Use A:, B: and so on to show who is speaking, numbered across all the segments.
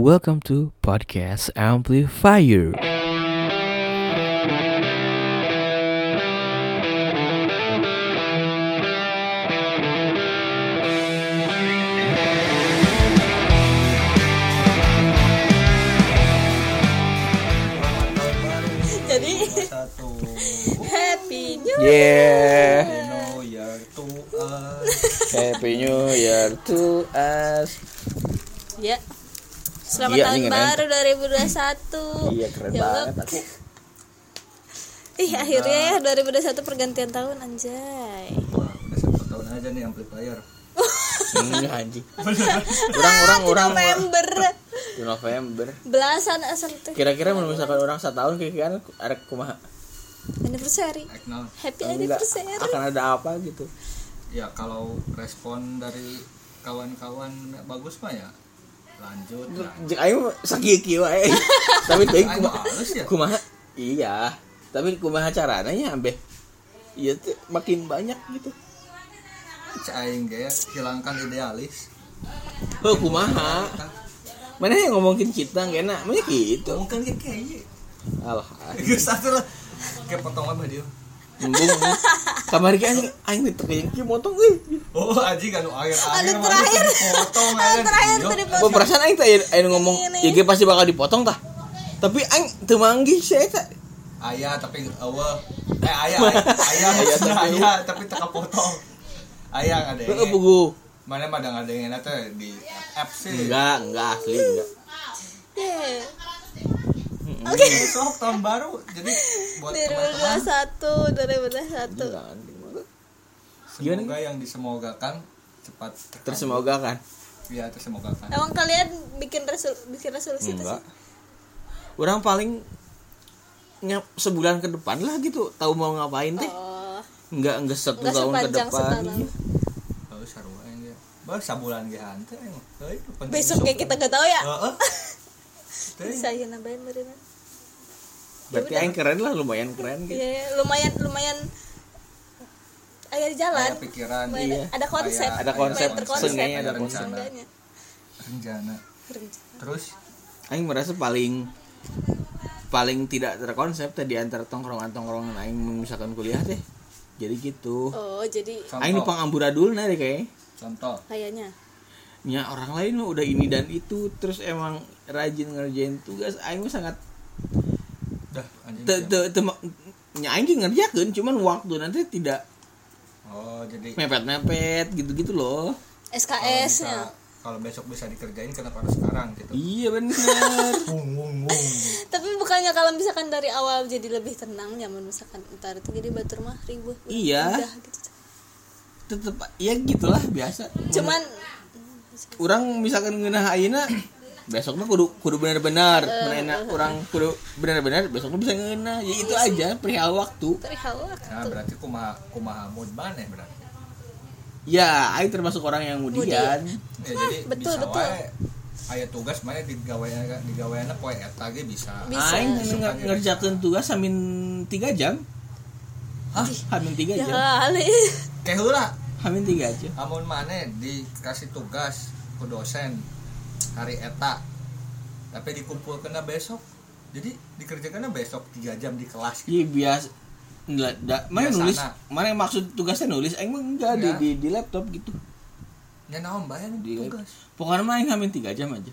A: Welcome to Podcast Amplifier.
B: Jadi
C: satu
B: happy new
A: Yeah.
C: New Year to us
A: Happy New Year to us.
B: ya. Selamat
A: Iya,
B: tahun
A: ini keren.
B: baru 2021.
A: Iya keren
B: Ya
A: banget aku.
B: Ih, akhirnya ya 2021 pergantian tahun anjay.
C: Wah, udah satu tahun aja nih amplifier
A: Enggak anjing. Orang-orang
B: Di
A: orang
B: November
A: di November.
B: belasan asal teh
A: Kira-kira kalau misalkan orang setahun kira-kira ada kumaha?
B: anniversary. Happy
A: Enggak
B: anniversary.
A: akan ada apa gitu.
C: ya kalau respon dari kawan-kawan bagus mah ya lanjut
A: ayo sakit kieu wae. Tapi teuing kumaha?
C: ya
A: Kumaha? Iya. Tapi kumaha carana nya ambeh? Iya tuh makin banyak gitu.
C: Ge ya, hilangkan idealis
A: Oh kumaha? Mana yang ngomongin kita gak enak? Mana gitu?
C: mungkin kayak kayaknya
A: Alah.
C: Satu lah kayak potongan mah dia
A: Embung. Kamari ge anjing aing teh teu kieu motong euy.
C: oh aji kan akhir
B: Anu terakhir.
C: potong
B: Anu terakhir tadi
A: Oh, perasaan aing teh aya aya nu ngomong ya ge pasti bakal dipotong tah. Tapi aing teu manggih sih eta.
C: ayah tapi eueuh eh ayah ayah ayah
A: Aya tapi-
C: ayah tapi teka potong ayah ada
A: Heeh bugu.
C: mana mah ada ada yang teh di app sih
A: Enggak, enggak asli enggak.
C: Oke. Besok tahun baru jadi buat teman-teman
B: 2021 2021.
A: Gila, banget. Gimana
C: semoga yang disemogakan cepat
A: Tersemoga kan?
C: ya tersemogakan.
B: Emang kalian bikin resul bikin resolusi itu
A: Enggak.
B: sih?
A: Orang paling nyap sebulan ke depan lah gitu tahu mau ngapain teh
B: Oh,
A: enggak enggak satu
B: Nggak
A: tahun ke depan iya.
C: Oh sarua dia. Baru sabulan ge hante
B: kita gak tahu ya.
C: Heeh.
B: Bisa ya nambahin berenang.
A: Berarti aing keren lah lumayan keren gitu
B: Iya, iya, lumayan lumayan ayah di jalan.
C: Ada pikiran,
B: Lumayan
A: iya.
B: ada konsep.
C: Ada
A: Ada konsep, seenggaknya ada
C: konsep. Rencana.
B: Rencana.
C: Terus
A: aing merasa paling paling tidak terkonsep tadi antara tongkrongan tongkrongan aing misalkan kuliah teh jadi gitu
B: Oh, jadi
A: aing nu
C: contoh,
A: pangamburadul nah deh kayaknya
C: contoh.
B: kayaknya
A: nya orang lain mah udah ini dan itu terus emang rajin ngerjain tugas aing sangat
C: Dah anjing.
A: nya ge ngerjakeun cuman waktu nanti tidak
C: Oh, jadi
A: mepet-mepet gitu-gitu loh
C: kalau
B: SKS-nya.
C: bisa- kalau besok bisa dikerjain kenapa harus sekarang gitu.
A: iya bener
C: Wung wung wung.
B: Tapi bukannya kalau misalkan dari awal jadi lebih tenang nyaman misalkan ntar itu jadi batur mah ribu.
A: Iya.
B: Udah gitu.
A: tetep ya gitulah biasa
B: Cuman
A: orang misalkan ngeunah ayeuna besok mah kudu kudu benar-benar menena orang kudu benar-benar besok mah bisa ngeunah ya itu aja perihal waktu
B: perihal waktu.
C: Nah, berarti kumaha kumaha mood maneh berarti.
A: ya aing termasuk orang yang mudian
C: Ya, jadi
B: betul,
C: bisa
B: betul.
C: wae aya tugas mana digaweana digaweana poe eta ge bisa.
B: Bisa.
A: aing ngerjakeun tugas samin 3 jam
C: Hah?
A: Hamin 3
B: Ya
A: jam
B: kali.
C: Kayak heula.
A: Hamin 3 jam
C: Amun maneh dikasih tugas ku dosen hari eta. Tapi dikumpulkeun besok. Jadi dikerjakan besok 3 jam di kelas gitu.
A: iya biasa Nggak, da, mana nulis mana yang maksud tugasnya nulis aing mah enggak di,
C: Ya.
A: di di laptop gitu
C: Nya naon bae
A: di
C: tugas.
A: pokoknya mah aing hamin 3 jam aja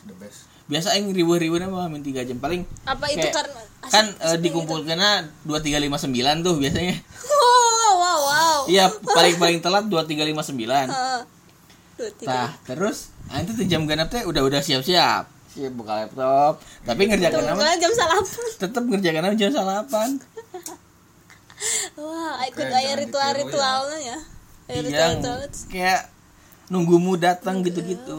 C: the best.
A: biasa aing ribuh-ribuh mah hamin 3 jam paling
B: Apa itu
A: Kayak-
B: karena
A: kan
B: asik-
A: eh,
B: asik
A: dikumpulkannya dua tiga lima sembilan tuh biasanya.
B: Wow, wow, wow.
A: iya paling paling telat dua tiga lima sembilan
B: tiga.
A: tah terus ah, itu tuh jam genap teh udah udah siap siap siap buka laptop tapi ngerjakan apa
B: jam salapan.
A: tetap ngerjakan apa jam salapan
B: Wah, ikut
C: Keren,
B: aya
C: jangan
B: ritual-ritualnya ya. Aya
A: yang
B: ritual-ritual.
A: kayak nunggumu datang gitu gitu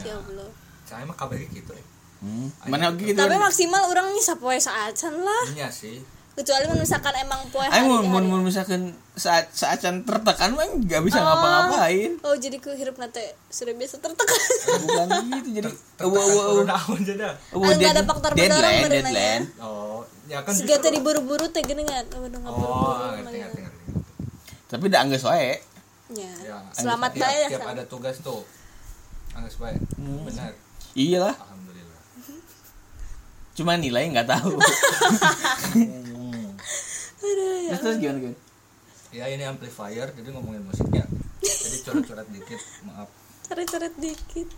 B: Ya Allah.
C: Saya mah kabeh gitu. ya.
A: hmm. mana gitu
B: Tapi
A: kan
B: maksimal orang nih sapoe saacan lah.
C: Iya sih.
B: Kecuali mun misalkan emang poe
A: Ayo mau
B: hari.
A: mau misalkan saat saat can tertekan mah nggak bisa
B: Oh.
A: ngapa-ngapain
B: Oh, jadi ku hirup nate sudah biasa tertekan.
A: bukan gitu jadi wow wow wow
B: Ah, nggak ada faktor pendorong
A: deadline
B: berenang
A: deadline
C: Oh, ya kan
B: Siga teh
C: justru-
B: diburu-buru teh geuningan. Oh,
C: Oh, ngerti ngerti ngerti.
A: tapi udah angges wae
B: Ya.
C: Ya,
B: Selamat bae ya.
C: tiap ada tugas tuh Angges baik.
A: Hmm.
C: Benar.
A: iyalah
C: Alhamdulillah.
A: cuma nilai nggak tahu. terus terus gimana gimana
C: Ya ini amplifier jadi ngomongin musiknya. Jadi coret-coret dikit, maaf.
B: Coret-coret dikit.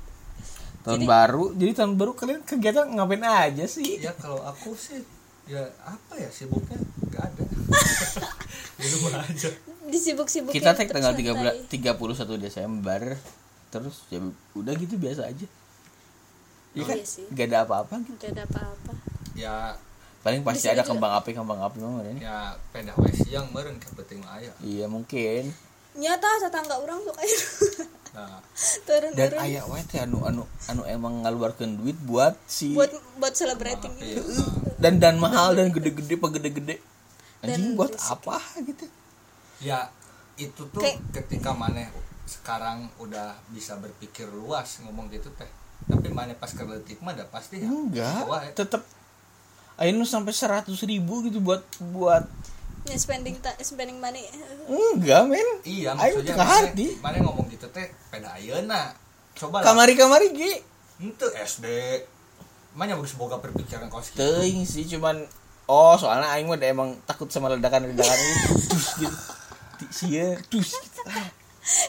A: tahun baru jadi tahun baru kalian kegiatan ngapain aja sih
C: Ya kalau aku sih ya apa ya sibuknya nggak ada. Di rumah aja.
B: Disibuk-sibukin
A: kita tag tanggal
B: santai.
A: 13 31 Desember terus ya udah gitu biasa aja Iya kan?
B: Iya sih.
A: Gak ada apa-apa gitu.
B: Gak ada apa-apa.
C: Ya
A: Paling pasti ada kembang api kembang api mah ini.
C: ya pendah we siang meureun ke penting mah aya.
A: Iya mungkin.
B: Nyata tetangga orang suka itu.
C: Nah,
A: Dan
B: Turun-turun
A: ayah wae teh anu anu anu emang ngaluarkeun duit buat si
B: buat buat celebrating gitu.
C: ya.
A: dan dan mahal dan gede-gede apa gede-gede. Anjing
B: Dan
A: buat
B: risiko.
A: apa gitu.
C: Ya itu tuh
B: Kayak-
C: ketika maneh sekarang udah bisa berpikir luas ngomong gitu teh. Tapi maneh pas keletik mah pasti ya.
A: Enggak,
C: Wah, ya.
A: Ayo nu sampai 100 ribu gitu buat buat
B: Ya spending ta- spending money.
A: enggak men
C: Iya
A: Ayo
C: maksudnya maneh,
A: hati
C: maneh ngomong gitu teh peda ayeuna. Coba lah.
A: kamari kamari ge
C: Itu SD. Mana bagus boga berpikiran kos gitu.
A: teuing sih cuman oh soalnya aing mah udah emang takut sama ledakan ledakan itu dus gitu sia dus gitu. Ah,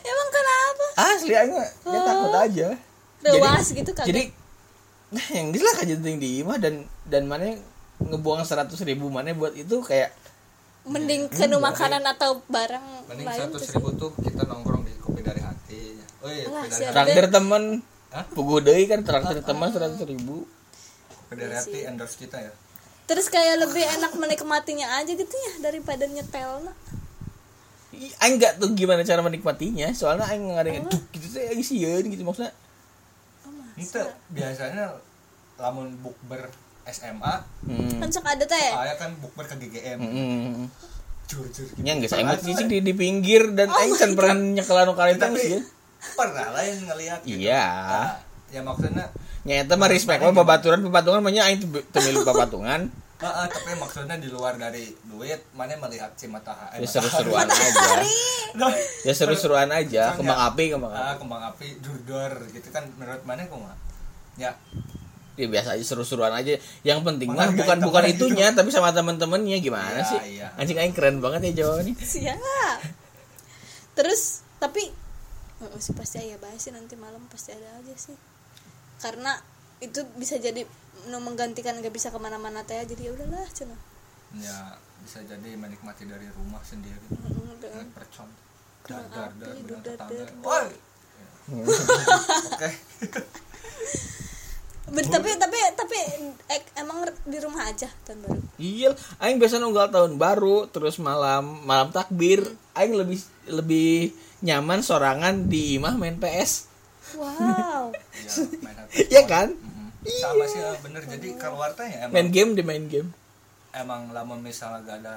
B: Emang kenapa?
A: asli aing mah ya takut aja
B: Rewas gitu kagak.
A: jadi nah yang gitu lah kajenting di imah dan dan mana ngebuang seratus ribu mana buat itu kayak
B: mending ke nu makanan atau barang
C: Mending
B: sih.
C: ribu tuh kita nongkrong di kopi dari hati. Oh iya, kopi dari
A: traktir temen
C: Hah?
A: puguh deui kan traktir teman seratus ribu.
C: Kopi dari hati endorse kita ya.
B: Terus kayak lebih enak menikmatinya aja gitu ya daripada nyetel
A: Ih, aing nggak tuh gimana cara menikmatinya soalnya aing nggak ada yang duk gitu saya aing sieun gitu maksudnya.
C: Itu biasanya lamun bukber SMA,
A: hmm.
B: Kan sok ada teh.
C: ayah kan bukber ke GGM.
A: Hmm.
C: Jujur gitu.
A: nya nggak saya mah di, di pinggir dan aing kan pernah nyekelan kali itu sih
C: pernah lah yang ngelihat. gitu.
A: Iya.
C: Nah, ya maksudnya
A: nyata mah respect we babaturan babaturan mah nya aing teu teu milu babatungan
C: Ah, ah, tapi maksudnya di luar dari duit, mana melihat si matahari.
A: ya seru-seruan aja ya seru-seruan aja kembang api kembang
C: Ah,
A: api
C: kembang api, durdor gitu kan menurut mana kok mah? Ya,
A: ya biasa aja seru-seruan aja yang penting mah bukan bukan
C: gitu.
A: itunya tapi sama temen-temennya gimana
C: Iya,
A: sih
C: iya.
A: anjing aing keren banget ya jawabannya
B: Siap. Terus tapi oh, sih pasti ya bahas sih nanti malam pasti ada aja sih. Karena itu bisa jadi nu menggantikan gak bisa ke mana-mana teh jadi ya udahlah cina.
C: ya bisa jadi menikmati dari rumah sendiri.
B: Mm.
C: Dengan percon. Dar dar
B: api,
C: dar dengan
B: dar,
C: tetangga.
B: dar, dar.
C: Woi. Oke.
B: Ben- tapi tapi tapi eh, emang di rumah aja tahun baru.
A: iya aing biasa nunggal tahun baru terus malam malam takbir aing lebih lebih nyaman sorangan di imah main PS
B: Wow.
C: Ya.
A: Iya kan
C: Mm-mm. Sama sih ah, bener jadi keluar teh ya
A: main
C: emang
A: game di main game
C: emang lamun misalnya gak ada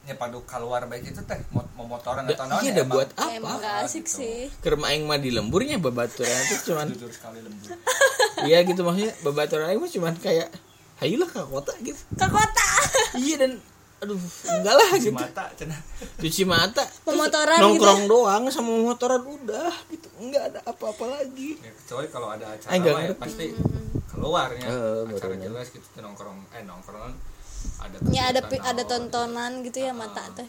C: ya padu keluar baik itu teh mau, mau motoran atau naon
A: iya
C: ya
A: dah buat
B: emang
A: apa
B: gak asik
C: gitu.
B: sih.
A: kerma aing mah di lemburnya babaturan itu cuman
C: jujur sekali lembut
A: iya gitu maksudnya babaturan aing mah cuman kayak hayulah ke kota gitu.
B: Ke kota.
A: iya dan aduh enggak lah
C: si
A: gitu.
C: mata cenah
A: cuci mata.
B: Pemotoran
A: nongkrong doang sama motoran udah gitu. Enggak ada apa-apa lagi.
C: Ya kecuali kalau ada acara
A: nggak
C: mah ya pasti keluarnya.
A: Eh,
C: acara
A: bener.
C: jelas gitu nongkrong eh nongkrong ada
B: Ya ada ada tontonan gitu ya
C: Ah.
B: mata teh.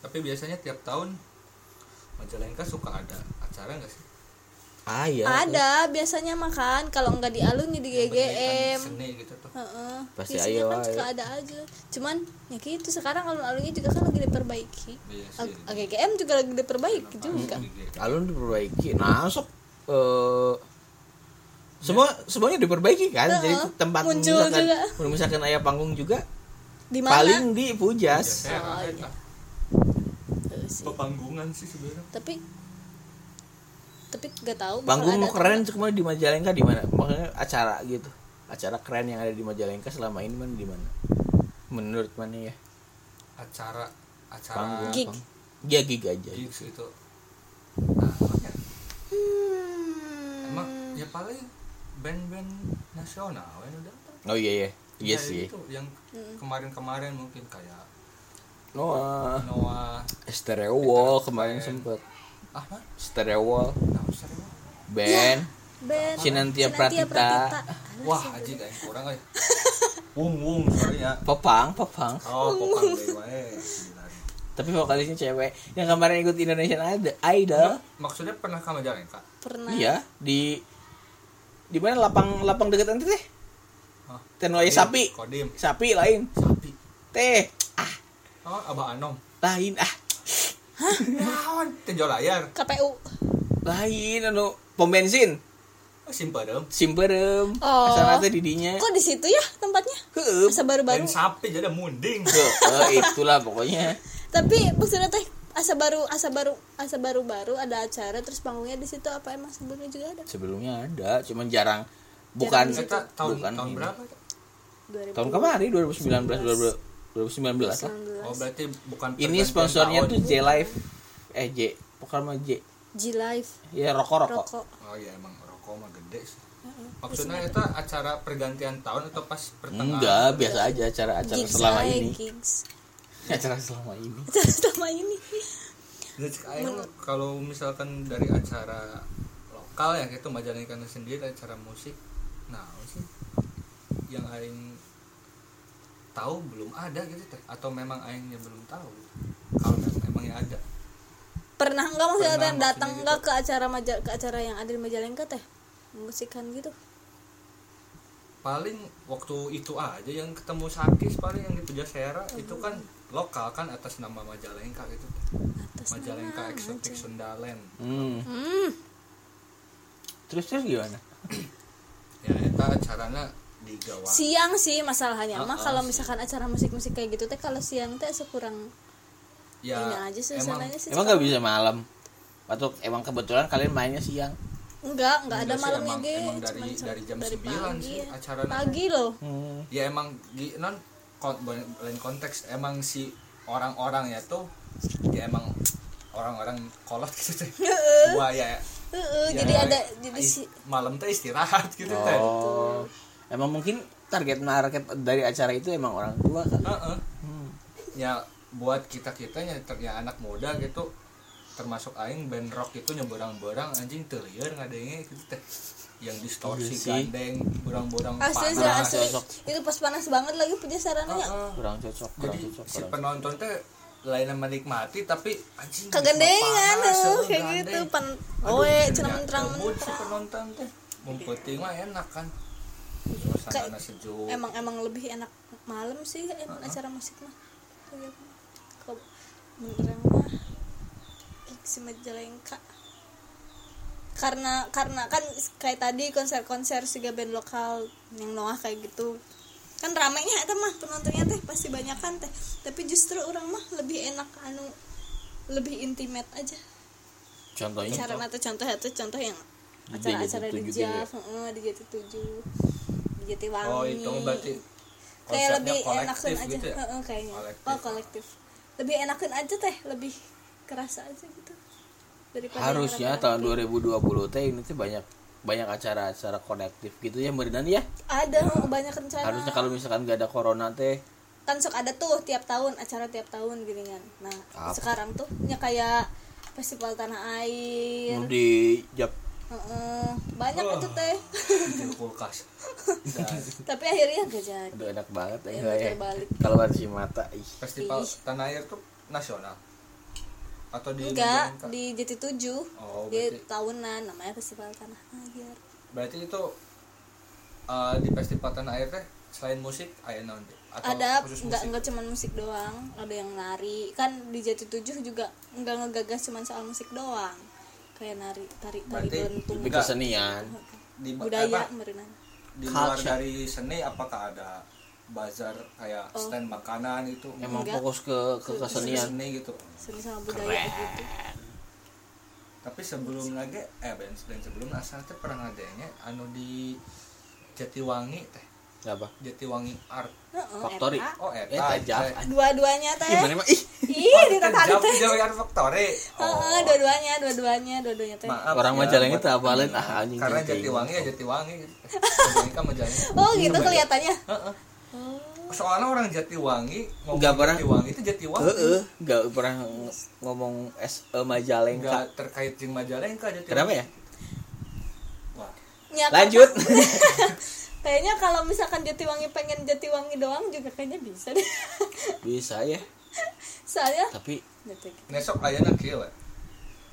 C: tapi biasanya tiap tahun Majalengka suka ada acara nggak sih
A: ah ya
B: Ada biasanya makan kalau nggak di alun di GGM.
C: seni gitu tuh
B: Heeh.
A: Pasti
B: Biasanya
A: ayo,
B: kan
A: ayo.
B: suka ada aja. Cuman ya gitu sekarang alun-alunnya juga kan lagi diperbaiki.
C: iya sih
B: Ag- GGM juga lagi diperbaiki juga.
A: alun diperbaiki nah sok eh semua semuanya diperbaiki kan
B: Heeh.
A: jadi tempat
B: Muncul
A: misalkan
B: juga.
A: kalau misalkan ayah panggung juga
B: Di mana?
A: paling di Pujas
B: Oh, iya. sih.
C: pepanggungan sih sebenarnya
B: Tapi tapi gak tahu
A: panggung
B: atau
A: keren cuma di Majalengka di mana? Maksudnya acara gitu. Acara keren yang ada di Majalengka selama ini mana di mana? Menurut mana ya?
C: Acara acara
A: panggung.
B: Gig.
A: pang- ya gig aja.
C: Gigs itu. Nah, makanya,
B: Hmm.
C: emang ya paling band-band nasional yang udah
A: oh iya iya. Iya
C: Kayak
A: sih.
C: gitu, yang kemarin-kemarin mungkin kayak
A: Noah.
C: Noah.
A: Stereo Wall kemarin sempet
C: ah mana
A: Stereo Wall.
C: Tahu
A: band.
B: Band.
A: Sinantia Pratita.
C: wah aji kayak kurang aja wung wung sorry ya.
A: Popang popang.
C: Oh popang wae
A: tapi vokalisnya cewek. Yang kemarin ikut Indonesian Idol Idol.
C: Maksudnya pernah ke Majalengka
B: pernah.
A: Iya di di mana? Lapang lapang dekat nanti teh
C: Hah? Kodim,
A: sapi.
C: Kodim.
A: Sapi lain.
C: Sapi.
A: Teh. Ah.
C: Oh abah anom.
A: Lain ah
C: naon tenjol layar.
B: KPU
A: lain anu pom bensin.
C: Oh, simpadem
A: simperem
B: Oh.
A: asal teh didinya.
B: Kok di situ ya tempatnya?
A: Heueup.
B: asa baru-baru?
C: Dan sapi jadi munding.
A: Heueuh, itulah pokoknya.
B: Tapi maksudnya teh asa baru asa baru asa baru baru ada acara terus panggungnya di situ apa emang sebelumnya juga ada?
A: Sebelumnya ada cuman jarang. Bukan
B: Jarang
C: kita tahun
A: bukan.
C: tahun
A: ini.
C: berapa?
B: 2000
A: tahun kemarin 2019 2019 kan
B: 19.
C: oh berarti bukan
A: ini sponsornya
C: tahun.
A: tuh J Live eh J. Pokoknya mah J.
B: G Live
A: ya rokok rokok.
C: Oh iya emang rokok mah gede sih. Maksudnya itu acara pergantian tahun atau pas pertengahan?
A: Enggak biasa aja acara acara
B: gigs
A: selama ini.
B: gigs.
A: Acara selama ini.
B: Acara selama ini.
C: Kalau misalkan dari acara lokal ya itu Majalengka sendiri acara musik. Nah sih yang aing tahu belum ada gitu teh? Atau memang aingnya belum tahu? Kalau memang emangnya ada
B: pernah enggak maksudnya
C: Pernah,
B: teh datang
C: maksudnya
B: enggak ke acara maja ke acara yang ada di Majalengka teh musikan gitu
C: paling waktu itu aja yang ketemu Sakis paling yang di Pujasera itu kan lokal kan atas nama Majalengka gitu teh.
B: atas
C: Majalengka
B: nama
C: Exotic. Sundaland
A: hmm.
B: hmm
A: terus terus gimana
C: ya itu acaranya di
B: siang sih masalahnya
C: Ah,
B: mah
C: ah,
B: kalau
C: siang.
B: misalkan acara musik-musik kayak gitu teh kalau siang teh kurang
C: ya
B: ini aja suasananya sih
A: emang nggak bisa malam. Atau emang kebetulan kalian mainnya siang.
B: Enggak enggak ada malamnya
C: emang- emang dari-
B: cuman
C: dari jam
B: dari
C: 9
B: pagi
C: sih
B: ya.
C: acaranya.
B: pagi loh.
A: Hmm.
C: ya emang di non kon- lain konteks emang si orang-orang ya tuh ya emang orang-orang kolot gitu teh. Gua ya,
B: Heeh,
C: ya
B: jadi ada jadi si
C: malam teh istirahat gitu teh.
A: Oh. Emang mungkin target market dari acara itu emang orang tua kan
C: Heeh.
A: hmm.
C: ya buat kita kitanya ya anak muda gitu. Termasuk aing band rock itu nyeberang-berang anjing telieur ngadenge gitu teh. Yang distorsi
A: Iya
C: gandeng berang-berang
B: asli sih
C: panas.
B: asli.
A: Cocok.
B: itu pas panas banget lagi punya sarananya
C: Heeh.
A: kurang cocok kurang
C: jadi
A: cocok
C: si penonton teh lainnya menikmati tapi anjing
B: kegendengan tuh
C: eh,
B: kayak gitu pan oe
C: ternyata
B: cenah menterang
C: mood si penonton teh. Mumputing mah enak kan. Suasana sejuk.
B: emang emang lebih enak malam sih emang acara musik mah. Kayak kok menterang mah si Majalengka karena karena kan kayak tadi konser-konser siga band lokal yang Noah kayak gitu. Kan ramenya itu mah penontonnya teh pasti banyak kan teh. Tapi justru orang mah lebih enak anu lebih intimate aja.
A: Contohnya?
B: Cara atau contoh itu contoh yang acara-acara
A: JT7
B: di
A: gitu ya?
B: Jav di JT7 di Jatiwangi
C: oh itu berarti
B: kayak lebih enakan aja.
C: gitu ya?
B: Kayaknya.
C: Kolektif.
B: oh kolektif lebih enakan aja teh lebih kerasa aja gitu. Daripada
A: harusnya
B: yang
A: tahun
B: rame-rame.
A: 2020 teh ini tuh banyak banyak acara-acara kolektif gitu ya Meridan ya?
B: Ada banyak rencana.
A: Harusnya kalau misalkan gak ada corona teh.
B: Kan sok ada tuh tiap tahun acara tiap tahun gini kan. Nah
A: Apa?
B: sekarang tuh ya kayak festival tanah air.
A: Di Jap
B: Heeh, banyak
C: Wah.
B: itu teh
C: di kulkas
B: tapi akhirnya gak jadi
A: Aduh enak banget ya, ya. kalau si mata ih.
C: festival
B: Ih.
C: tanah air tuh nasional atau di
B: enggak di JT7
C: Oh,
B: dia
C: berarti-
B: tahunan namanya festival tanah air
C: berarti itu eh, di festival tanah air teh selain musik aya naon teh? atau
B: ada
C: khusus
B: nggak
C: musik
B: nggak cuman musik doang ada yang nari kan di jati tujuh juga nggak ngegagas cuman soal musik doang kayak nari tari tari
C: Berarti
B: bentung
A: lebih kesenian
C: di
B: budaya
C: apa,
B: merinan
C: di luar
A: Culture.
C: dari seni apakah ada bazar kayak stand makanan itu?
A: Emang
B: Enggak.
A: fokus ke ke
B: Ke-
A: kesenian.
C: Seni gitu.
B: Seni sama budaya gitu.
C: Tapi sebelum lagi eh ben dan sebelum asal teh pernah ngadengnya anu di Jatiwangi teh
A: apa?
C: Jatiwangi Art
A: Factory.
B: eta.
C: oh
A: eh
C: eta
A: tajam
C: teh.
B: dua-duanya teh.
A: Gimana mah ih.
B: Ih di tata teh.
C: Jauh Art Factory.
B: Heeh, dua-duanya dua-duanya dua-duanya teh.
C: Maaf
A: orang
C: ya,
A: Majalengka
C: buat-
A: tuh apalin ah anjing
C: karena Jatiwangi ya
A: gitu.
C: Jatiwangi. Majalengka Majalengka
B: oh gitu kelihatannya.
C: Heeh.
B: oh.
C: Soalnya orang Jatiwangi ngomong
A: Nggak pernah.
C: Jatiwangi itu Jatiwangi.
A: Heeh, nggak pernah ng- ngomong S E Majalengka.
C: terkait dengan Majalengka Jatiwangi.
A: Kenapa ya?
B: Ya,
A: lanjut
B: kayaknya kalau misalkan Jatiwangi pengen Jatiwangi doang juga kayaknya bisa deh.
A: Bisa ya.
B: Soalnya
A: tapi
C: Nesok ayeuna kieu we.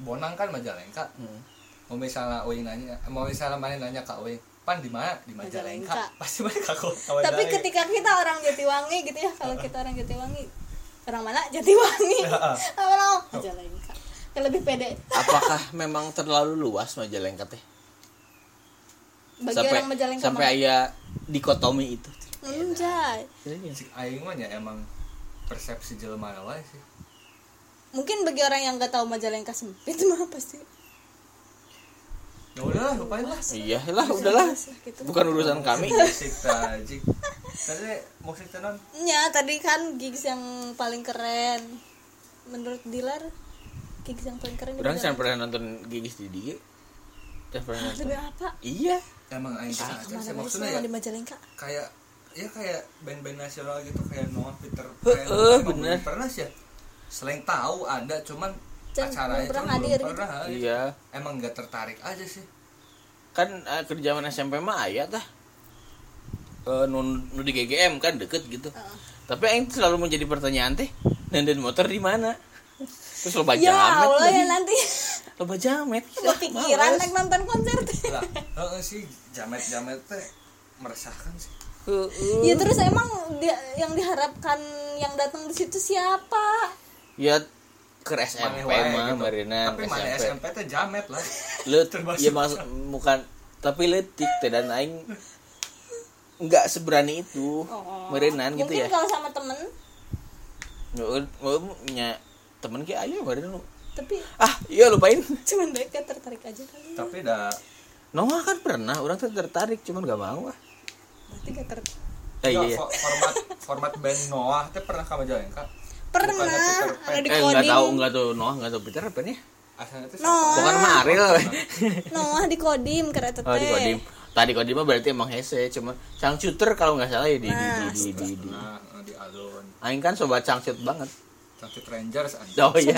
C: Bonang kan Majalengka.
A: hmm,
C: Mau misalnya Uing nanya, mau misalnya mana nanya ke Uing, pan di mana? Di
B: Majalengka.
C: Majalengka. Pasti mereka kau
B: tapi ketika kita orang Jatiwangi gitu ya kalau kita orang Jatiwangi orang mana? Jatiwangi. Apa lo Majalengka. Lebih pede.
A: Apakah memang terlalu luas Majalengka teh
B: bagi
A: sampai
B: orang Majalengka
A: sampai
B: mah
A: aya dikotomi itu.
B: Anjay.
C: si aing mah ya emang persepsi jelema wae sih.
B: mungkin bagi orang yang nggak tahu Majalengka sempit mah pasti
C: Ya udahlah, lupain lah.
A: iya lah udahlah.
B: gitu.
A: bukan urusan kami.
C: Musik tajik. Tadi musik tenon
B: Ya tadi kan gigs yang paling keren. Menurut Dilar gigs yang paling keren
A: orang saya pernah nonton gigis di dia
B: Lebih apa?
A: iya
C: emang aing
B: Ah, lagi
C: maksudnya ya
B: di Majalengka?
C: kayak ya kayak band-band nasional gitu kayak Noah Peter kayak emang
A: bener.
C: belum pernah sih ya selain tahu ada cuman
B: Can-
C: acaranya
B: belum pernah
C: cuman belum
B: gitu.
C: pernah gitu.
A: iya
C: emang nggak tertarik aja sih
A: kan eh, kerjaan SMP mah aya tah Eh, nun nu di GGM kan deket gitu
B: Heeh.
A: tapi aing selalu menjadi pertanyaan teh nenden motor di mana terus lo baca
B: Ya Allah ya nanti
A: lo jamet
B: kepikiran naik nonton konser teh.
C: lah heeh sih jamet-jamet teh meresahkan sih
B: Ya terus emang dia, yang diharapkan yang datang di situ siapa?
A: ya ke SMP mah
C: gitu.
A: marinan
C: tapi mana
A: SMP
C: teh jamet lah Termasuk.
A: ya maksud bukan tapi letik teh dan aing nggak seberani itu
B: Oh.
A: marinan gitu
B: Mungkin
A: ya
B: kalau sama temen,
A: nggak nya temen kayak ayo marinan lu
B: tapi
A: ah iya lupain.
B: cuman mereka tertarik aja kali.
C: tapi dah.
A: Noah kan pernah orang tuh tertarik cuman gak mau ah.
B: Berarti gak ter
A: eh, iya, iya.
C: fo- format format band Noah teh pernah kamu jalan kak?
B: Pernah. Ada di
A: eh nggak tahu nggak tahu Noah nggak tahu Peter apa nih
C: asalnya teh
B: Noah.
A: bukan mah Ariel
B: Noah di kodim kereta
A: oh di
B: teh.
A: kodim. Tadi kodim mah berarti emang hese cuma cangcuter kalau nggak salah ya di di
B: Nah,
A: di di, di, di.
C: nah di alun.
A: Aing kan sobat cangcut banget
C: Cangcut Rangers anjing.
A: Oh iya.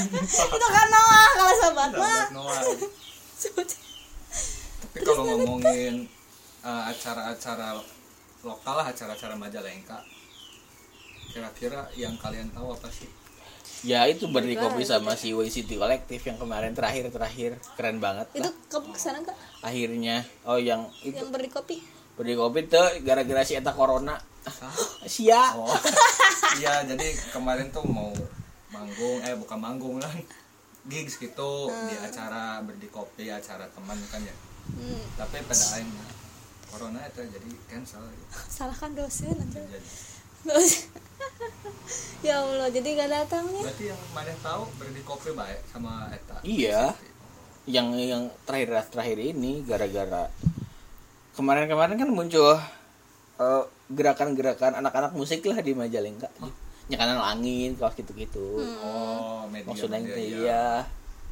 B: Itu kan Noah kalau sobat mah.
C: Sahabat Noah. Tapi kalau ngomongin uh, acara-acara lokal lah acara-acara Majalengka kira-kira yang kalian tahu apa sih?
A: Ya itu berdi kopi sama si Way City Collective yang kemarin terakhir terakhir keren banget
B: Itu
A: ke
B: ke sana enggak?
A: akhirnya oh yang itu.
B: Yang beri kopi.
A: berdi kopi tuh gara-gara si eta corona sia
C: oh iya jadi kemarin tuh mau manggung eh bukan manggung lah gigs gitu di acara berdi kopi acara teman kan ya
B: Hmm.
C: tapi pada akhirnya corona itu jadi cancel gitu.
B: Salahkan dosen aja.
C: jadi
B: ya Allah, jadi gak datangnya.
C: berarti yang mana tahu berdi kopi baik sama eta
A: Iya. yang yang terakhir terakhir ini gara-gara kemarin-kemarin kan muncul eh, gerakan-gerakan anak-anak musik lah di Majalengka. Nyekanan angin kaos gitu-gitu.
C: Oh media
A: maksudnya
C: media,
A: itu
C: iya.
A: iya.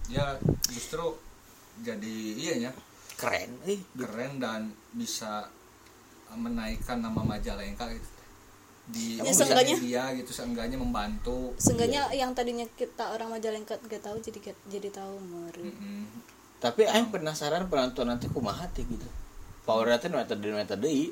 C: Ya justru jadi iya ya.
A: Keren eh
C: keren dan bisa menaikkan nama Majalengka gitu. Di
B: Ya, seenggaknya.
C: media gitu seenggaknya membantu.
B: Seenggaknya yang tadinya kita orang Majalengka gak tahu jadi gak- jadi tahu meri.
C: Mm-mm.
A: tapi aing penasaran penonton nanti kumaha teh gitu. Power teh metode metode deui.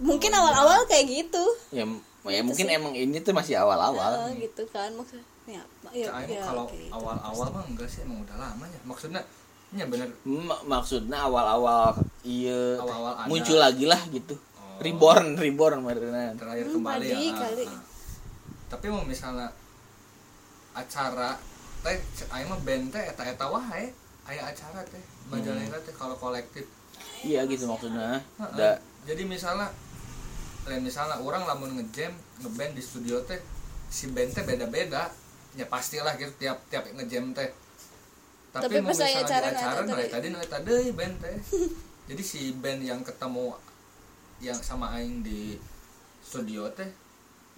B: Mungkin awal-awal kayak gitu.
A: ya ya mungkin emang ini tuh masih awal-awal
B: Oh, gitu kan maksudnya. Ya, ya, ya,
C: kalau
B: gitu.
C: awal-awal mah enggak sih emang udah lama ya maksudnya ya bener
A: M- maksudnya awal-awal iya teh,
C: Awal-awal ada.
A: muncul lagi lah gitu
C: Oh.
A: reborn reborn marinan
C: terakhir
B: Hmm,
C: kembali ya
B: kali.
C: ah, ah. tapi mau misalnya acara teh ayo mah band teh eta eta wae aya acara teh Majalengka teh kalau kolektif
A: iya gitu maksudnya
C: Heeh.
A: da
C: jadi misalnya lain misalnya orang lamun ngejam ngeband di studio teh si band teh beda-beda. Ya pastilah gitu tiap tiap ngejam teh. Tapi,
B: Tapi
C: mau misalnya
B: acara,
C: di acara
B: eta
C: nah tadi nah tadi band teh. Jadi si band yang ketemu yang sama aing di studio teh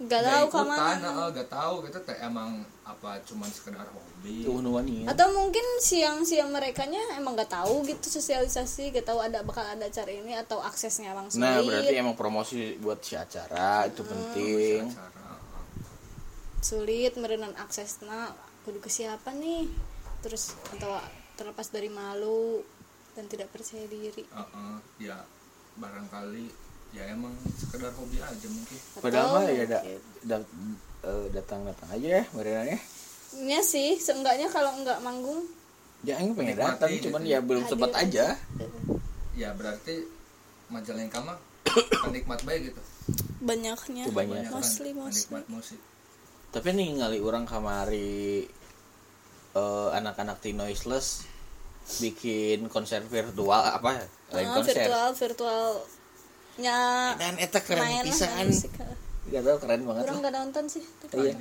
B: Gak tahu
C: ikutan,
B: ke
C: mana. gak tahu gitu teh emang apa cuman sekedar hobi?
A: Ya
B: Atau mungkin siang-siang mereka emang gak tahu gitu sosialisasi, gak tahu ada bakal ada acara ini atau aksesnya emang sulit.
A: nah berarti emang promosi buat si acara itu
B: Hmm,
A: penting.
C: Acara heeh.
B: sulit merenan aksesna kudu ke siapa nih. Terus atau terlepas dari malu dan tidak percaya diri.
C: Heeh, ya barangkali ya emang sekedar hobi aja mungkin.
A: Padahal mah ya da, da- eh, datang datang aja ya berenangnya
B: Iya sih seenggaknya kalau nggak manggung.
A: Ya aing pengen
C: Nikmati
A: datang
C: gitu
A: cuman
C: ya.
A: ya belum
B: hadir
A: sempat aja.
C: ya berarti Majalengka mah penikmat baik gitu.
B: Banyaknya.
A: Kebanyakan.
B: mostly mostly.
C: Penikmat musik
A: tapi nih ngali orang kamari eh, anak-anak di noiseless bikin konser virtual apa? Lain
B: Ah,
A: konser.
B: virtual virtualnya
A: dan eta keren pisan. gak tau keren banget
B: orang nggak nonton sih tapi
A: Iya.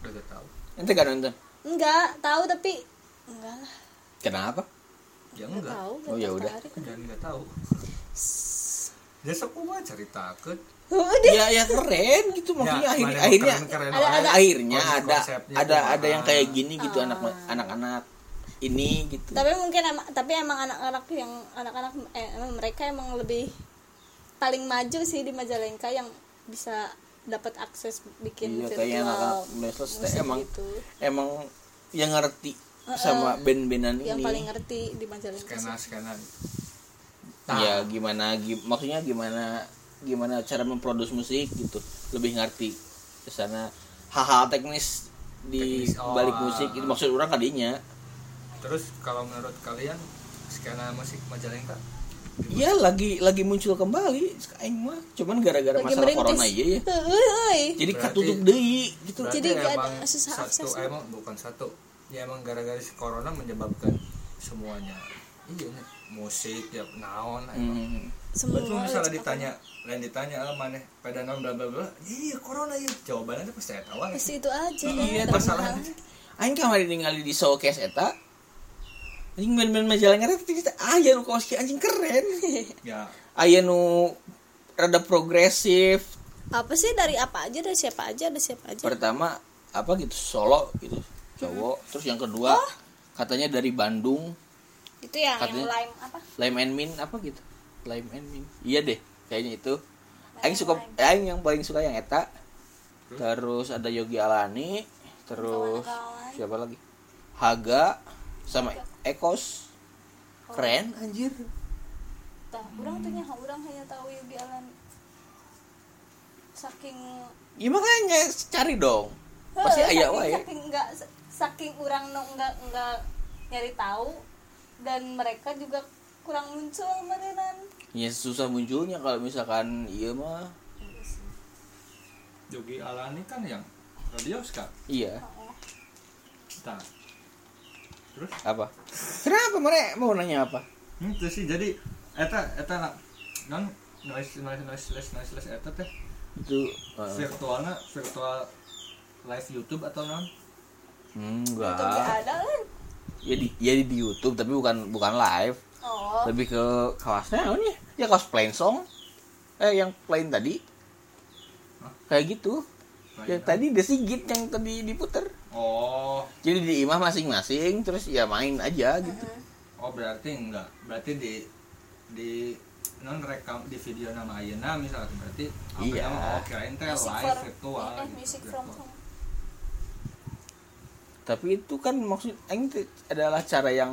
C: Udah gak tahu
A: ente gak nonton?
B: Enggak tahu tapi enggak lah.
A: Kenapa?
C: Ya
B: enggak.
C: Enggak
B: tahu
A: Oh, ya udah.
C: dan nggak tahu ya semua ceritakan.
B: Udah.
A: Ya ya keren gitu maksudnya
C: Ya,
A: akhir,
C: mana yang
A: akhirnya
C: keren-keren
B: Ada-
C: wae.
B: ada-
A: akhirnya ada ada ada yang kayak gini gitu
B: Ah.
A: anak anak-anak ini gitu.
B: Tapi mungkin emang tapi emang anak-anak yang anak-anak eh, emang mereka emang lebih paling maju sih di Majalengka yang bisa dapat akses bikin
A: iya
B: virtual musik
A: emang
B: gitu.
A: emang yang ngerti
B: Heeh.
A: sama band-bandan
B: yang
A: ini.
B: paling ngerti di Majalengka
C: skena skena
A: ya gimana gi- maksudnya gimana gimana cara memproduksi musik gitu. Lebih ngerti ke sana. Hal-hal teknis di
C: Teknis, oh,
A: balik
C: ah,
A: musik itu maksud orang kadinya.
C: Terus kalau menurut kalian skena musik Majalengka
A: Iya lagi lagi muncul kembali aing mah cuman gara-gara
B: Lagi
A: masalah
B: merintis.
A: corona iya ya jadi katutup deui gitu
B: Jadi nggak ada susah
C: satu
B: akses.
C: emang bukan satu ya emang gara-gara si corona menyebabkan semuanya iya musik ya naon emang
A: Hmm.
B: semua
C: Betul misalnya ditanya, lain ditanya ah mana pada naon bla bla bla. Iya corona ya. Jawabannya pasti tahu.
B: pasti itu aja
A: Iya,
C: masalahnya.
A: Aing kamari ningali di showcase eta anjing Majalengka teh cerita aya nu kaos anjing keren.
C: Ya.
A: Aya nu rada progresif.
B: Apa sih dari apa aja dari siapa aja ada siapa aja?
A: Pertama apa gitu solo gitu cowok terus yang kedua katanya dari Bandung.
B: Itu yang
A: Katanya-
B: yang lime apa?
A: Lime and Min apa gitu? Lime and Min iya deh kayaknya itu. Aing suka Aing yang paling suka yang eta. Terus? Ada Yogi Alani terus
B: Kawan-kawan.
A: siapa lagi? Haga sama Ekos. Keren. anjir.
B: Tah, orang tuh nyaho orang hanya tahu Yogi Alan saking
A: ya makanya cari dong. Pasti
B: Heuh,
A: aya
B: saking-
A: wae.
B: saking enggak saking orang no enggak enggak nyari tahu dan mereka juga kurang muncul merenan
A: ya susah munculnya kalau misalkan iya mah.
C: Jogi Alani kan yang radios kan.
A: iya.
C: Nah, terus?
A: Apa? Kenapa mereka mau nanya apa?
C: Hmm, itu sih jadi eta eta nak non noise noise noise less noise less eta teh.
A: Itu uh,
C: virtualnya virtual live YouTube atau non?
A: enggak.
B: Nggak ada kan
A: ya di ya di YouTube tapi bukan bukan live.
B: Oh.
A: Lebih ke kaosnya apa nih? Ya kaos plain song. Eh yang plain tadi.
C: Hah?
A: kayak gitu.
C: Plain
A: yang tadi The Sigit yang tadi diputer
C: Oh,
A: jadi di imah masing-masing terus ya main aja gitu
C: oh berarti enggak. Berarti di di non rekam di video nama Ayana misalnya berarti apa
A: Iya.
C: nama oh kirain teh live virtual
B: eh,
C: gitu,
B: music from home
A: tapi itu kan maksud aing teh adalah cara yang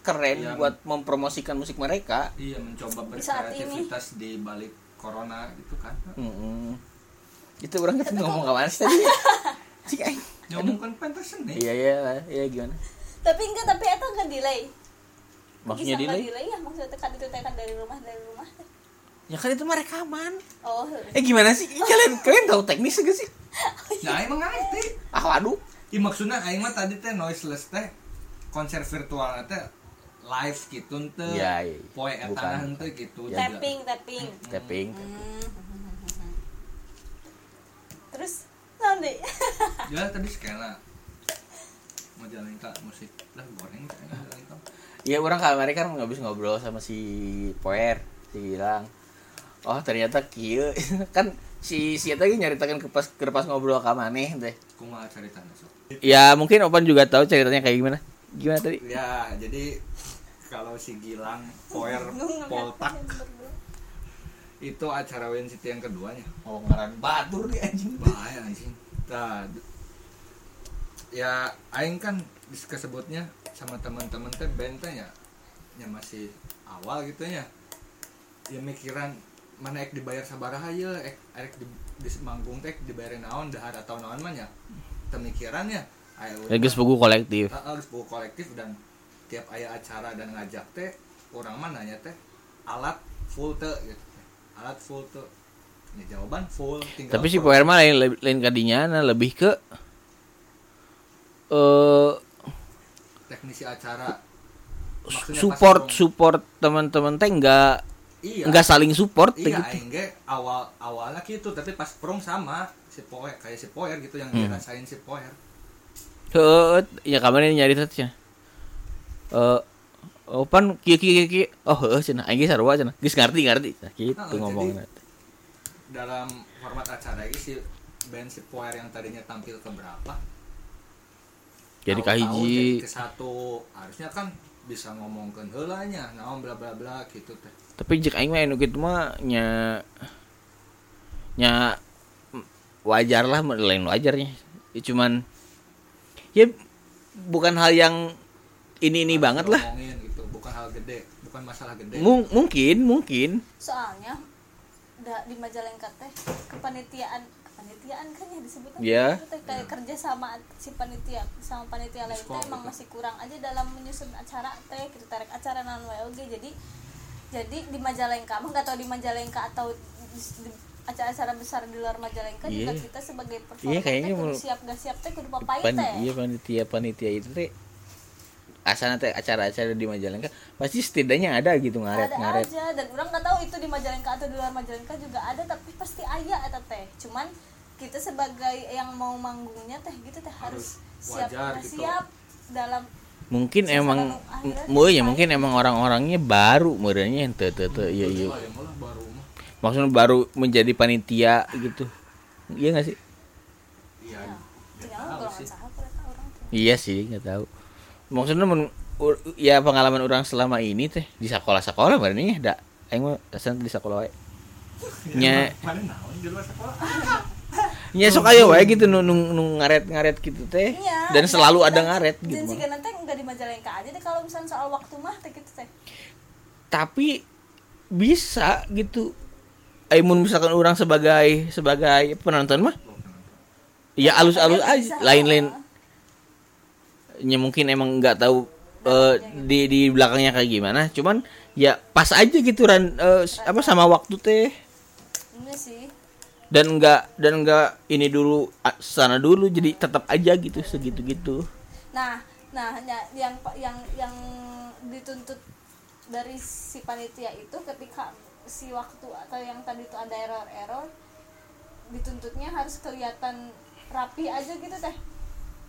A: keren
C: Iya.
A: buat mempromosikan musik mereka
C: Iya mencoba berkreativitas di balik corona gitu kan.
A: Mm-mm. itu orang kan ngomong ke mana sih tadi cik aing
C: Nyomongkan pentas seni.
A: iya iya iya gimana
B: tapi enggak tapi itu enggak delay
A: maksudnya delay
B: delay ya maksudnya kan itu teh kan dari rumah dari rumah
A: ya kan itu mah rekaman
B: oh
A: eh gimana sih Ih, kalian kalian tahu teknis gak sih
C: Nah, emang ngerti.
A: ah waduh
C: Ih maksudnya aing mah tadi teh noiseless teh konser virtual teh live gitu teh.
A: Iya, iya.
C: Poe eta
A: Bukan.
C: henteu gitu.
A: Ya.
B: tapping tapping
A: tapping
B: Hmm. terus nanti.
C: Ya tadi skena Majalengka musik. Lah goreng.
A: Iya orang kemarin kan nggak bisa ngobrol sama si Poer si bilang oh ternyata kieu kan si si tadi nyaritakan ke pas ke pas ngobrol ke maneh teh?
C: Kumaha ceritanya sok.
A: ya mungkin Opan juga tahu ceritanya kayak gimana. Gimana tadi?
C: Ya, jadi kalau si Gilang Poer Poltak itu acara Win City yang keduanya.
A: oh ngaran batur di anjing
C: Bahaya anjing. Nah, d- ya aing kan dis- kesebutnya sama teman-teman teh band teh ya yang masih awal gitu ya ya mikiran mana ek dibayar sabaraha ya ek ek di, di manggung teh dibayarin naon dahar atau naon mah ya pemikiran ya
A: Ya geus buku kolektif.
C: harus buku kolektif dan tiap ayah acara dan ngajak teh orang mah nanya teh alat full teh gitu alat full teh ya jawaban full tinggal
A: Tapi si Power mah lain lain kadinya nah, lebih ke eh
C: teknisi acara Maksudnya
A: support support teman-teman teh enggak
C: iya
A: enggak saling support
C: iya
A: gitu.
C: ge awal awalnya gitu tapi pas prong sama si poer kayak si poer gitu yang
A: Hmm.
C: dirasain si poer
A: Heeh, ya kemarin nyari cenah. Eh oh pan kieu kieu kieu, kieu. Oh heeh cenah aing sarua cenah. Geus ngarti ngarti. Nah, gitu
C: Heeh,
A: ngomongna.
C: dalam format acara ini si band si poer yang tadinya tampil ke berapa
A: Jadi kahiji
C: jadi ke satu harusnya kan bisa ngomongkeun heula nya naon bla bla bla gitu teh
A: tapi jek aing mah anu kitu mah nya nya wajar lah lain wajarnya ya, cuman ya bukan hal yang ini ini
C: Harus
A: banget lah
C: gitu gede bukan masalah gede
A: Mung- mungkin mungkin
B: soalnya da, di Majalengka teh kepanitiaan kepanitiaan kan ya disebutnya
A: Iya.
B: Itu teh kayak kerja sama si panitia sama panitia lain teh emang
C: gitu.
B: masih kurang aja dalam menyusun acara teh kita tarik acara non WOG jadi jadi di Majalengka mah nggak tahu di Majalengka atau di, di acara-acara besar di luar Majalengka juga
A: Iya.
B: kita sebagai performer
A: Iya, kayaknya
B: kudu
A: mau-
B: siap gak siap teh kudu papai
A: Pan,
B: teh
A: iya panitia panitia itu teh asal teh acara-acara di Majalengka pasti setidaknya ada gitu ngaret
B: ada
A: ngaret.
B: aja dan orang nggak tahu itu di Majalengka atau di luar Majalengka juga ada tapi pasti aya eta teh. Cuman kita sebagai yang mau manggungnya teh gitu teh harus,
C: Harus
B: siap
C: wajar
B: nah,
C: gitu.
B: siap dalam
A: mungkin emang mu ya
B: dipakai.
A: mungkin emang orang-orangnya baru merenya ente ente ente iya iya
C: ya baru mah.
A: Maksudnya baru menjadi panitia gitu. Iya gak sih?
C: Iya
B: teh
A: iya sih nggak tahu maksudnya men, ur- ya pengalaman orang selama ini teh di sekolah-sekolah berarti ada. Aing mah di sekolah wae. Nya
C: luar sekolah?
A: Nya sok aya wae gitu nu, nu, nu ngaret-ngaret gitu teh.
B: Iya,
A: dan selalu ada
B: dan-
A: ngaret
B: dan
A: gitu
B: si
A: mah.
B: Gana teh nggak di Majalengka aja deh kalau misalnya soal waktu mah teh gitu teh.
A: Tapi bisa gitu. Aimun misalkan orang sebagai sebagai penonton mah ya alus-alus
B: Bisa.
A: aja. Lain-lain ya mungkin emang nggak tahu eh, di di belakangnya kayak gimana. Cuman ya pas aja gitu ran. S- apa sama waktu teh.
B: Sih.
A: Dan nggak dan nggak ini dulu sana dulu. Jadi tetap aja gitu segitu gitu
B: nah nah ya- yang yang yang dituntut dari si panitia itu ketika si waktu atau yang tadi itu ada error-error dituntutnya harus kelihatan rapi aja gitu teh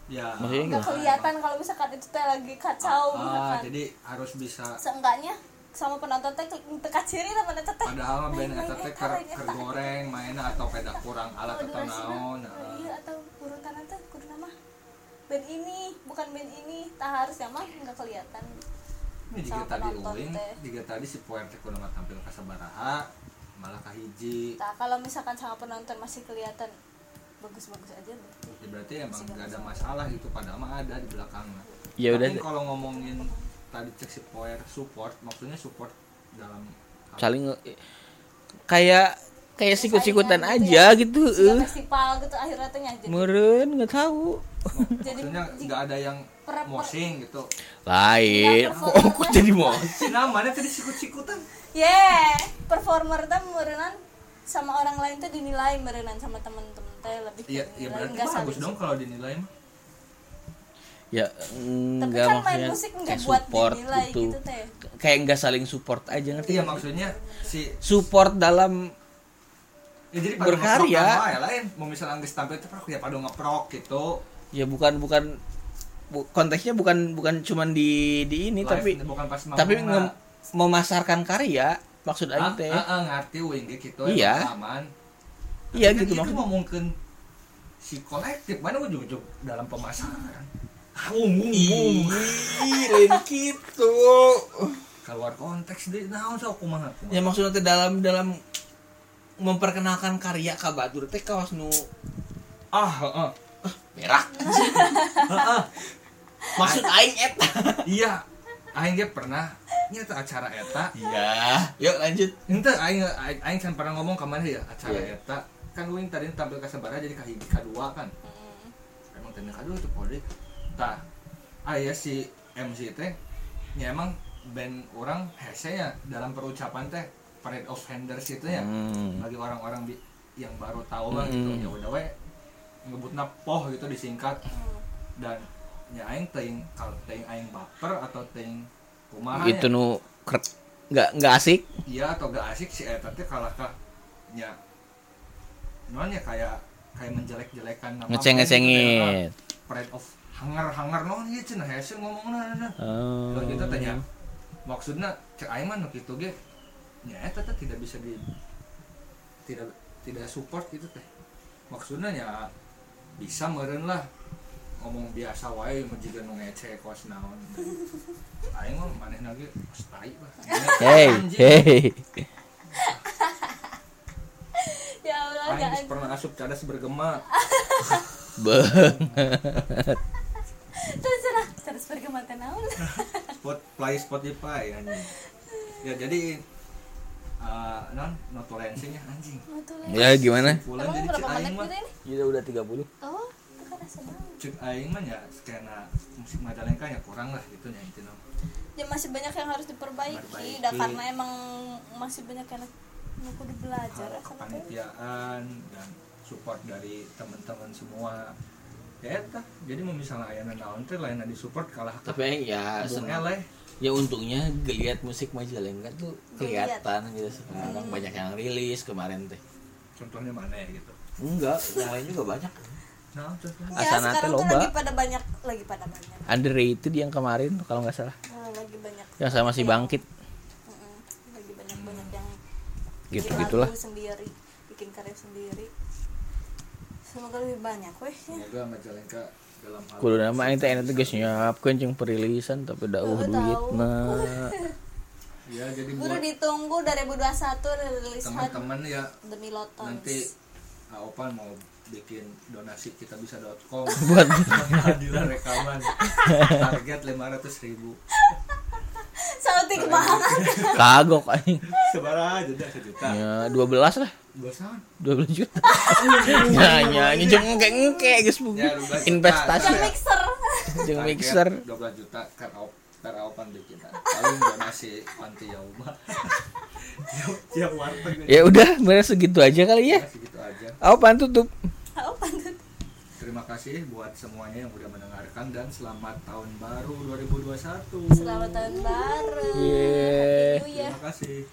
C: ya.
A: Maksudnya
B: nggak kelihatan kalau misalkan itu teh lagi kacau
C: ah,
B: misalkan.
C: jadi harus bisa
B: seenggaknya sama penonton teh teka ciri lah mana teh.
C: Padahal mah
B: Main-
C: eta
B: main
C: teh
B: eta,
C: ker,
B: main
C: ker
B: eta.
C: goreng mainnya atau peda kurang alat
B: Oh,
C: atau naon nah.
B: iya atau urutan teh kudu nama. Band ini bukan band ini. Tak harus mah. Nggak kelihatan
C: ini juga
B: Sama
C: tadi uing
B: teh.
C: juga tadi si poer teh kudu mah tampil ka sabaraha malah kahiji.
B: Nah, kalau misalkan sama penonton masih kelihatan bagus-bagus aja berarti.
C: Ya berarti emang gak ada masalah gitu padahal mah ada di belakangnya
A: Ya udah.
C: Tapi kalau ngomongin tadi cek si poer support maksudnya support dalam
A: saling kayak kayak sikut-sikutan
B: gitu
A: aja
B: ya.
A: gitu eh.
B: festival gitu akhirnya teh jadi
A: meren nggak tahu.
B: Jadi
C: maksudnya nggak ada yang mosing gitu.
A: Lain.
B: Iya,
A: kok kok jadi mau
C: si namanya tadi sikut-sikutan.
B: Yeah performer teh merenan sama orang lain tuh dinilai merenan sama temen-temen teh lebih
C: iya iya berarti
B: nggak
C: bagus dong kalau dinilai mah.
A: Ya
B: tapi
A: enggak
B: kan main
A: maksudnya
B: musik nggak
A: kayak
B: buat
A: support
B: dinilai
A: gitu.
B: gitu teh.
A: Kayak enggak saling support aja ngerti
C: iya maksudnya si
A: support dalam
C: ya jadi
A: Berkarya.
C: ya lain. Mau misalnya nggak tampil itu ya pada ngeprok gitu.
A: Ya bukan bukan bu- konteksnya bukan bukan cuman di di ini
C: Live,
A: tapi
C: bukan pas
A: tapi nge- memasarkan karya maksud
C: Ah,
A: aing teh.
C: ah, ah, ngerti wing gitu
A: Iya.
C: emang aman
A: iya
C: kan
A: gitu
C: itu
A: maksud
C: mah mungkin si kolektif. Mana ujung-ujung dalam pemasaran Ah, umum umum
A: lain gitu.
C: Keluar konteks deh naon sok kumaha
A: ya maksudnya teh dalam dalam memperkenalkan karya ka batur teh kawas nu
C: ah heeh
A: berak
C: Heeh.
A: maksud aing eta.
C: Iya aing ge pernah. Nya tuh acara eta.
A: Iya. Yuk lanjut.
C: ente aing aing, aing can pernah ngomong ke mana ya? Acara
A: Iya.
C: eta kan gue tadi tampil ke sabara jadi kahiji kadua kan? Emang tadi kadua tuh pode tah aya si MC teh ya emang band orang hese ya dalam perucapan teh parade of handers itu ya
A: Hmm.
C: bagi orang-orang yang baru tahu lah gitu.
A: Hmm.
C: ya udah we ngebutna poh gitu disingkat. Dan ya aing teing kalau teing aing baper atau teing kumaha
A: Gitu
C: ya.
A: nu nggak nggak asik.
C: iya atau gak asik si eta teh kalah kah? Ya non ya kayak kayak menjelek-jelekan nama gitu ya.
A: ngecengin.
C: parade of hangar-hangar non ieu cenah hese ngomongna nah
A: Oh.
C: Lalu kita tanya maksudnya cek nu kitu ge eta teh tidak bisa di tidak tidak support gitu teh maksudnya ya bisa meureun lah ngomong biasa wae jiga nu ngece kos naon aing mah manehna ge geus tai lah
A: Hey, hey.
B: Ya
C: aing geus pernah asup cadas bergema
A: Bang.
B: terserah terus bergema teh naon
C: spot play Spotify anjing ya jadi uh, non notulensinya anjing
A: Ya gimana?
C: Bulan
B: Emang
C: jadi
B: berapa
C: cek
B: menit
C: aing mah
B: gitu ini?
A: Iya udah 30.
B: oh kan banget
C: cek aing mah ya skena musik Majalengka ya kurang lah gitu nya itu
B: ya masih banyak yang harus diperbaiki
C: Diperbaiki.
B: dah karena emang masih banyak yang yang kudu belajar
C: hal kepanitiaan dan support dari teman-teman semua ya eta jadi mau misalnya ayana naon teh lain di support kalah
A: Tapi ya
C: Bung
A: senang.
C: Eleh
A: Ya untungnya geliat musik Majalengka tuh kelihatan gitu sekarang banyak yang rilis kemarin teh.
C: contohnya mana ya gitu
A: Enggak, yang lain juga banyak.
C: nah
B: ya
A: teh
B: sekarang tuh
A: loba.
B: lagi pada banyak lagi pada banyak
A: Underrated yang kemarin kalau nggak salah.
B: Nah, lagi banyak
A: Yang sama si Bangkit.
B: Mm-mm. lagi banyak banyak yang
A: Gitu gitulah.
B: sendiri bikin karya sendiri semoga lebih banyak weh ya.
C: semoga Majalengka dalam hal
A: Kudu nama teh teh geus nyiapkeun jeung perilisan tapi da uh
B: Heeh, tahu.
A: duitna.
C: ya jadi
B: Kudu
C: buat
B: ditunggu 2021 rilis
C: teman-teman ya
B: demi Lotons
C: nanti Opan mau bikin donasi kita bisa.com
A: Buat
C: Adilah rekaman target 500 ribu
B: Sautik banget
A: kagok aing.
C: sebarang aja dah sejuta
A: Ya 12 lah.
C: dua tahun
A: 12 juta. Ya ya jeung engke-engke geus.
C: Ya, 12.
A: Investasi
B: Yang mixer
A: jeung mixer.
C: 12 juta kan op tar Opan bikin paling donasi panti yauma warteg
A: Ya udah, beres segitu aja kali ya.
C: segitu aja
A: tutup?
B: Oh pantut
C: terima kasih buat semuanya yang udah mendengarkan dan selamat tahun baru 2021
B: Selamat tahun baru.
A: Yeay.
B: Happy New Year.
C: Terima kasih